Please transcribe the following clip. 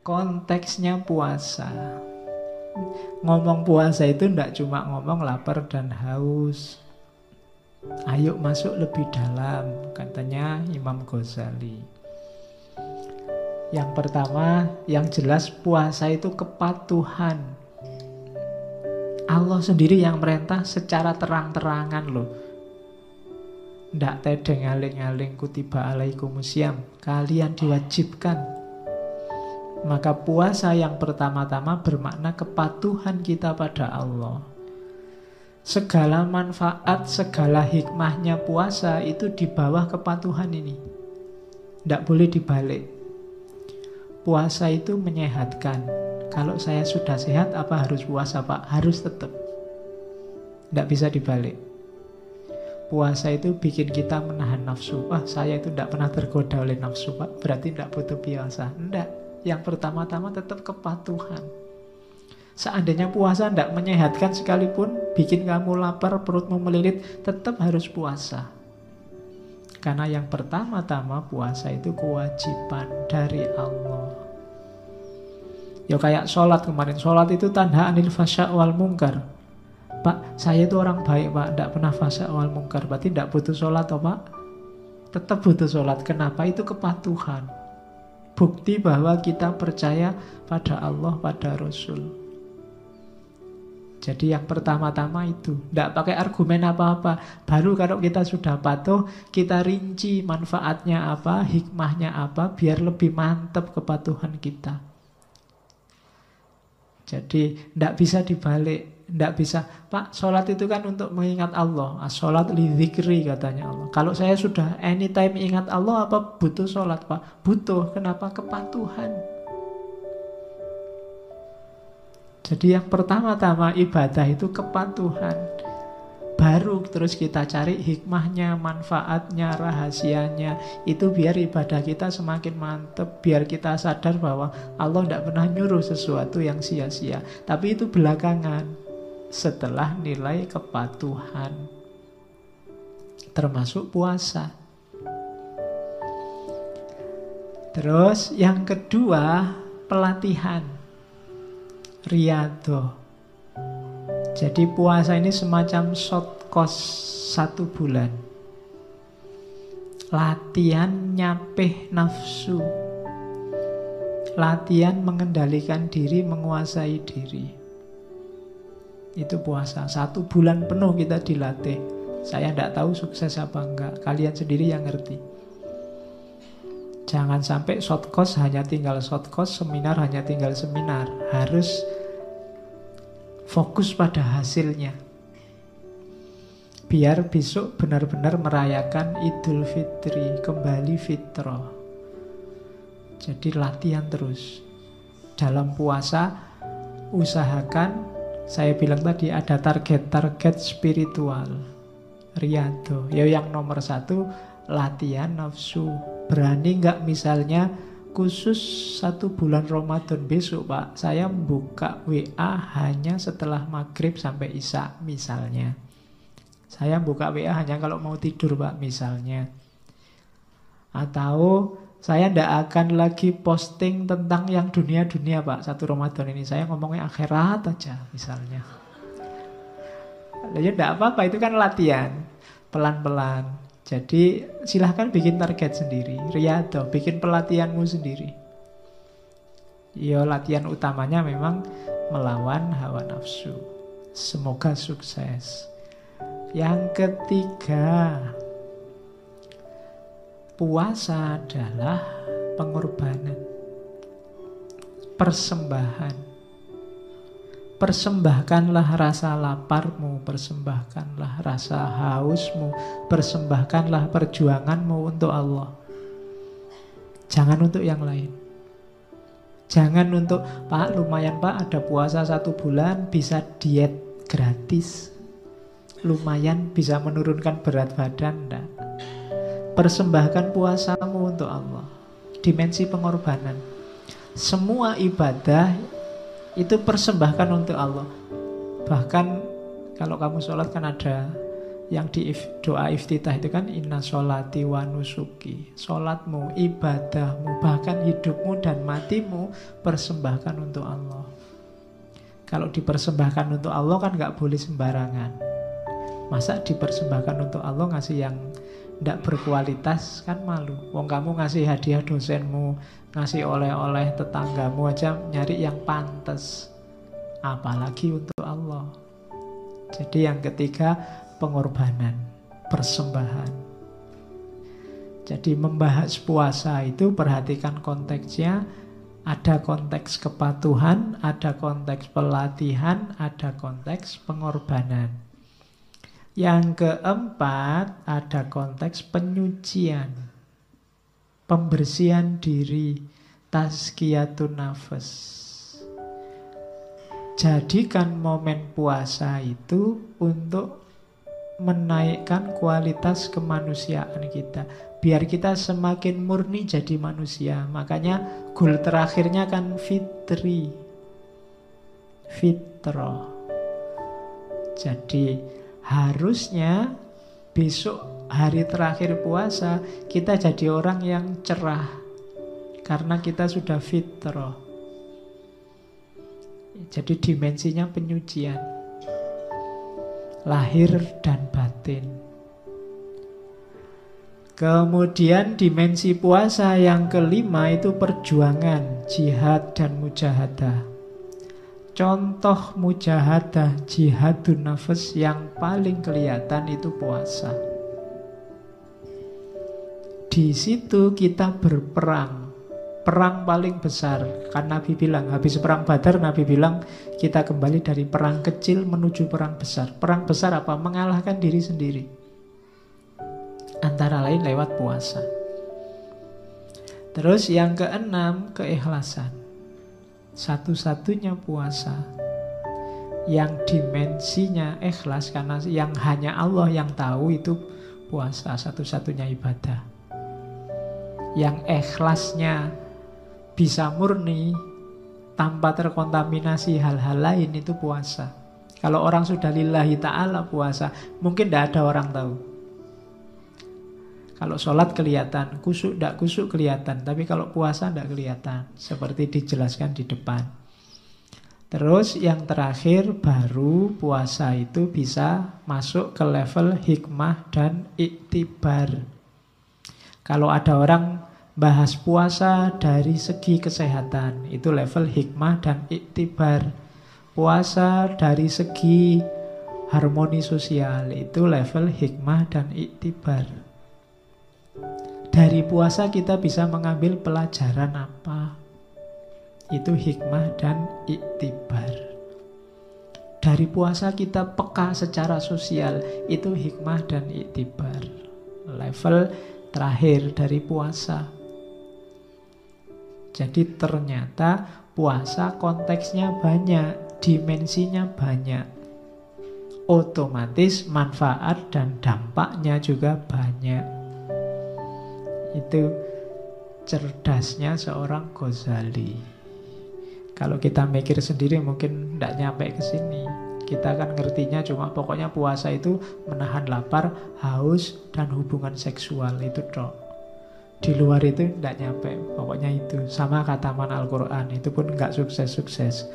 konteksnya puasa. Ngomong puasa itu tidak cuma ngomong lapar dan haus. Ayo masuk lebih dalam, katanya Imam Ghazali. Yang pertama, yang jelas puasa itu kepatuhan. Allah sendiri yang merintah secara terang-terangan loh. Ndak tedeng aling-aling kutiba alaikumusiam. Kalian diwajibkan. Maka puasa yang pertama-tama bermakna kepatuhan kita pada Allah. Segala manfaat, segala hikmahnya puasa itu di bawah kepatuhan ini. Tidak boleh dibalik. Puasa itu menyehatkan. Kalau saya sudah sehat, apa harus puasa pak? Harus tetap. Tidak bisa dibalik. Puasa itu bikin kita menahan nafsu. Wah, saya itu tidak pernah tergoda oleh nafsu, Pak. Berarti tidak butuh puasa. Tidak. Yang pertama-tama tetap kepatuhan. Seandainya puasa tidak menyehatkan sekalipun, bikin kamu lapar, perutmu melilit, tetap harus puasa. Karena yang pertama-tama puasa itu kewajiban dari Allah. Ya kayak sholat kemarin, sholat itu tanda anil fasya wal mungkar. Pak, saya itu orang baik pak, tidak pernah fasya wal mungkar. Berarti tidak butuh sholat toh pak? Tetap butuh sholat. Kenapa? Itu kepatuhan. Bukti bahwa kita percaya pada Allah, pada Rasul. Jadi yang pertama-tama itu Tidak pakai argumen apa-apa. Baru kalau kita sudah patuh Kita rinci manfaatnya apa Hikmahnya apa Biar lebih mantap kepatuhan kita. Jadi tidak bisa dibalik Tidak bisa Pak sholat itu kan untuk mengingat Allah Sholat li zikri katanya Allah Kalau saya sudah anytime ingat Allah Apa butuh sholat Pak? Butuh Kenapa? Kepatuhan jadi yang pertama-tama ibadah itu kepatuhan. Baru terus kita cari hikmahnya, manfaatnya, rahasianya. Itu biar ibadah kita semakin mantep. Biar kita sadar bahwa Allah tidak pernah nyuruh sesuatu yang sia-sia. Tapi itu belakangan. Setelah nilai kepatuhan. Termasuk puasa. Terus yang kedua pelatihan Riyadho. Jadi puasa ini semacam short course satu bulan. Latihan nyapeh nafsu. Latihan mengendalikan diri, menguasai diri. Itu puasa. Satu bulan penuh kita dilatih. Saya tidak tahu sukses apa enggak. Kalian sendiri yang ngerti. Jangan sampai short course hanya tinggal short course, seminar hanya tinggal seminar. Harus fokus pada hasilnya. Biar besok benar-benar merayakan Idul Fitri, kembali fitrah. Jadi latihan terus. Dalam puasa, usahakan, saya bilang tadi ada target-target spiritual. Riyado, ya yang nomor satu, latihan nafsu Berani nggak? Misalnya khusus satu bulan Ramadan besok Pak Saya buka WA hanya setelah maghrib sampai isya misalnya. Saya buka WA hanya kalau mau tidur Pak misalnya. Atau saya tidak akan lagi posting tentang yang dunia-dunia Pak Satu Ramadan ini saya ngomongnya akhirat aja misalnya Ya tidak apa-apa itu kan latihan Pelan-pelan jadi silahkan bikin target sendiri, riado, bikin pelatihanmu sendiri. Yo latihan utamanya memang melawan hawa nafsu. Semoga sukses. Yang ketiga, puasa adalah pengorbanan, persembahan. Persembahkanlah rasa laparmu, persembahkanlah rasa hausmu, persembahkanlah perjuanganmu untuk Allah. Jangan untuk yang lain. Jangan untuk, Pak lumayan Pak ada puasa satu bulan bisa diet gratis. Lumayan bisa menurunkan berat badan. Enggak. Persembahkan puasamu untuk Allah. Dimensi pengorbanan. Semua ibadah itu persembahkan untuk Allah. Bahkan kalau kamu sholat kan ada Yang di doa iftitah itu kan inna sholati wa nusuki. Sholatmu, ibadahmu, bahkan hidupmu dan matimu persembahkan untuk Allah. Kalau dipersembahkan untuk Allah kan nggak boleh sembarangan. Masa dipersembahkan untuk Allah ngasih yang tidak berkualitas kan malu. Wong kamu ngasih hadiah dosenmu, ngasih oleh-oleh tetanggamu aja nyari yang pantas. Apalagi untuk Allah. Jadi yang ketiga pengorbanan, persembahan. Jadi membahas puasa itu perhatikan konteksnya, ada konteks kepatuhan, ada konteks pelatihan, ada konteks pengorbanan. Yang keempat ada konteks penyucian. Pembersihan diri, tazkiyatun nafas. Jadikan momen puasa itu untuk menaikkan kualitas kemanusiaan kita. Biar kita semakin murni jadi manusia. Makanya goal terakhirnya kan fitri. Fitro. Jadi harusnya besok hari terakhir puasa kita jadi orang yang cerah karena kita sudah fitrah. Jadi dimensinya penyucian lahir dan batin. Kemudian dimensi puasa yang kelima itu perjuangan, jihad dan mujahadah. Contoh mujahadah jihadun nafas yang paling kelihatan itu puasa. Di situ kita berperang. Perang paling besar. Kan Nabi bilang, habis perang badar Nabi bilang kita kembali dari perang kecil menuju perang besar. Perang besar apa? Mengalahkan diri sendiri. Antara lain lewat puasa. Terus yang keenam, keikhlasan satu-satunya puasa yang dimensinya ikhlas karena yang hanya Allah yang tahu itu puasa satu-satunya ibadah. Yang ikhlasnya bisa murni tanpa terkontaminasi hal-hal lain itu puasa. Kalau orang sudah lillahi ta'ala puasa, mungkin tidak ada orang tahu. Kalau sholat kelihatan, kusuk tidak kusuk kelihatan. Tapi kalau puasa tidak kelihatan. Seperti dijelaskan di depan. Terus yang terakhir baru puasa itu bisa masuk ke level hikmah dan iktibar. Kalau ada orang bahas puasa dari segi kesehatan, itu level hikmah dan iktibar. Puasa dari segi harmoni sosial, itu level hikmah dan iktibar. Dari puasa kita bisa mengambil pelajaran apa? Itu hikmah dan iktibar. Dari puasa kita peka secara sosial, itu hikmah dan iktibar. Level terakhir dari puasa. Jadi ternyata puasa konteksnya banyak, dimensinya banyak. Otomatis manfaat dan dampaknya juga banyak. Itu cerdasnya seorang Ghazali. Kalau kita mikir sendiri mungkin tidak nyampe ke sini. Kita kan ngertinya cuma pokoknya puasa itu menahan lapar, haus, dan hubungan seksual itu dok. Di luar itu tidak nyampe, pokoknya itu. Sama kata man Al-Quran, itu pun nggak sukses-sukses.